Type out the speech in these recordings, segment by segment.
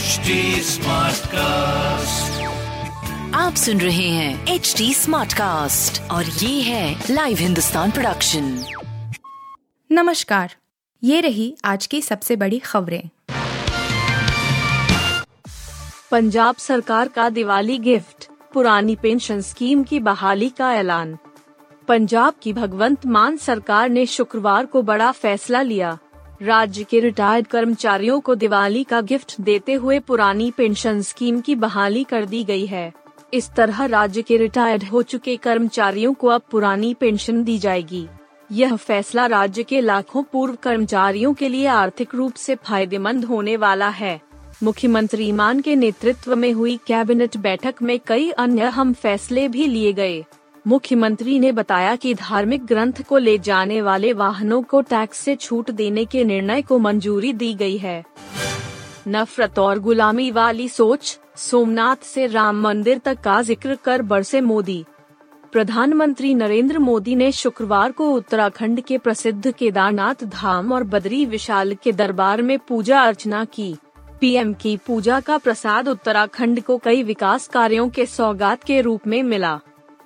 HD cast आप सुन रहे हैं एच डी स्मार्ट कास्ट और ये है लाइव हिंदुस्तान प्रोडक्शन नमस्कार। ये रही आज की सबसे बड़ी खबरें। पंजाब सरकार का दिवाली गिफ्ट पुरानी पेंशन स्कीम की बहाली का ऐलान। पंजाब की भगवंत मान सरकार ने शुक्रवार को बड़ा फैसला लिया। राज्य के रिटायर्ड कर्मचारियों को दिवाली का गिफ्ट देते हुए पुरानी पेंशन स्कीम की बहाली कर दी गई है। इस तरह राज्य के रिटायर्ड हो चुके कर्मचारियों को अब पुरानी पेंशन दी जाएगी। यह फैसला राज्य के लाखों पूर्व कर्मचारियों के लिए आर्थिक रूप से फ़ायदेमंद होने वाला है। मुख्यमंत्री मान के नेतृत्व में हुई कैबिनेट बैठक में कई अन्य अहम फैसले भी लिए गए। मुख्यमंत्री ने बताया कि धार्मिक ग्रंथ को ले जाने वाले वाहनों को टैक्स से छूट देने के निर्णय को मंजूरी दी गई है। नफरत और गुलामी वाली सोच, सोमनाथ से राम मंदिर तक का ज़िक्र कर बरसे मोदी। प्रधानमंत्री नरेंद्र मोदी ने शुक्रवार को उत्तराखंड के प्रसिद्ध केदारनाथ धाम और बद्री विशाल के दरबार में पूजा अर्चना की। पीएम की पूजा का प्रसाद उत्तराखंड को कई विकास कार्यों के सौगात के रूप में मिला।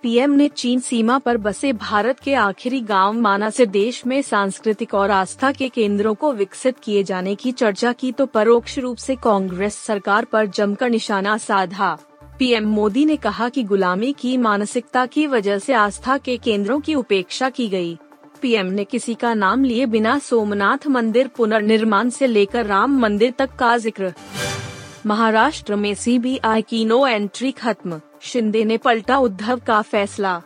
पीएम ने चीन सीमा पर बसे भारत के आखिरी गाँव माना से देश में सांस्कृतिक और आस्था के केंद्रों को विकसित किए जाने की चर्चा की तो परोक्ष रूप से कांग्रेस सरकार पर जमकर निशाना साधा। पीएम मोदी ने कहा कि गुलामी की मानसिकता की वजह से आस्था के केंद्रों की उपेक्षा की गई। पीएम ने किसी का नाम लिए बिना सोमनाथ मंदिर पुनर्निर्माण से लेकर राम मंदिर तक का ज़िक्र। महाराष्ट्र में सीबीआई की नो एंट्री खत्म। शिंदे ने पलटा उद्धव का फैसला।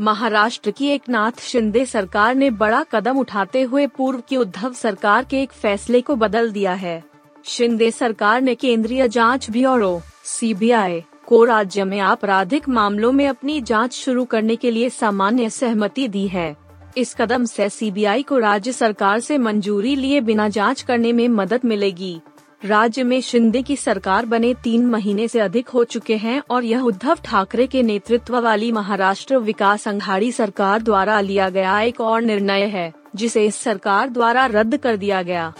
महाराष्ट्र की एक नाथ शिंदे सरकार ने बड़ा कदम उठाते हुए पूर्व की उद्धव सरकार के एक फैसले को बदल दिया है। शिंदे सरकार ने केंद्रीय जाँच ब्यूरो, सीबीआई, को राज्य में आपराधिक मामलों में अपनी जाँच शुरू करने के लिए सामान्य सहमति दी है। इस कदम से सीबीआई को राज्य सरकार से मंजूरी लिए बिना जाँच करने में मदद मिलेगी। राज्य में शिंदे की सरकार बने तीन महीने से अधिक हो चुके हैं और यह उद्धव ठाकरे के नेतृत्व वाली महाराष्ट्र विकास अंघाड़ी सरकार द्वारा लिया गया एक और निर्णय है, जिसे इस सरकार द्वारा रद्द कर दिया गया।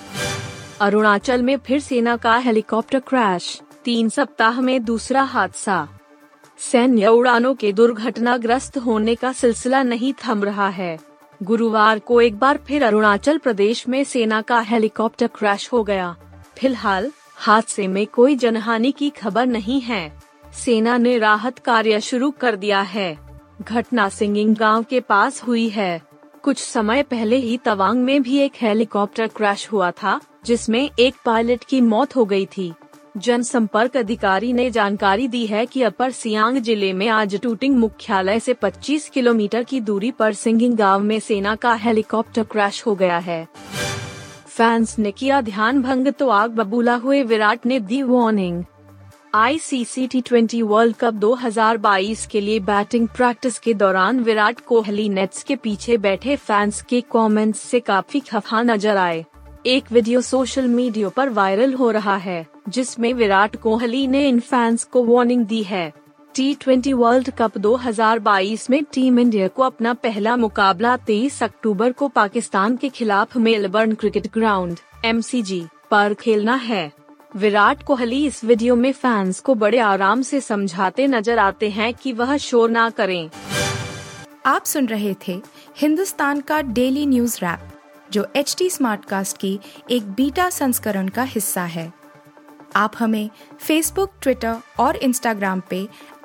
अरुणाचल में फिर सेना का हेलीकॉप्टर क्रैश, तीन सप्ताह में दूसरा हादसा। सैन्य उड़ानों के दुर्घटनाग्रस्त होने का सिलसिला नहीं थम रहा है। गुरुवार को एक बार फिर अरुणाचल प्रदेश में सेना का हेलीकॉप्टर क्रैश हो गया। फ़िलहाल, हादसे में कोई जनहानि की खबर नहीं है। सेना ने राहत कार्य शुरू कर दिया है। घटना सिंगिंग गाँव के पास हुई है। कुछ समय पहले ही तवांग में भी एक हेलीकॉप्टर क्रैश हुआ था, जिसमें एक पायलट की मौत हो गई थी। जनसंपर्क अधिकारी ने जानकारी दी है कि अपर सियांग ज़िले में आज टूटिंग मुख्यालय से 25 किलोमीटर की दूरी पर सिंगिंग गाँव में सेना का हेलीकॉप्टर क्रैश हो गया है। फैंस ने किया ध्यान भंग तो आग बबूला हुए विराट ने दी warning. ICC T twenty World Cup 2022 के लिए बैटिंग प्रैक्टिस के दौरान विराट कोहली नेट्स के पीछे बैठे फैंस के कमेंट्स से काफ़ी खफा नज़र आए। एक वीडियो सोशल मीडिया पर वायरल हो रहा है, जिसमें विराट कोहली ने इन फैंस को वार्निंग दी है। टी ट्वेंटी वर्ल्ड कप 2022 में टीम इंडिया को अपना पहला मुकाबला 23 अक्टूबर को पाकिस्तान के खिलाफ मेलबर्न क्रिकेट ग्राउंड एमसीजी पर खेलना है। विराट कोहली इस वीडियो में फैंस को बड़े आराम से समझाते नज़र आते हैं कि वह शोर ना करें। आप सुन रहे थे हिंदुस्तान का डेली न्यूज़ रैप जो एच टी स्मार्ट कास्ट की एक बीटा संस्करण का हिस्सा है। आप हमें फेसबुक ट्विटर और इंस्टाग्राम पे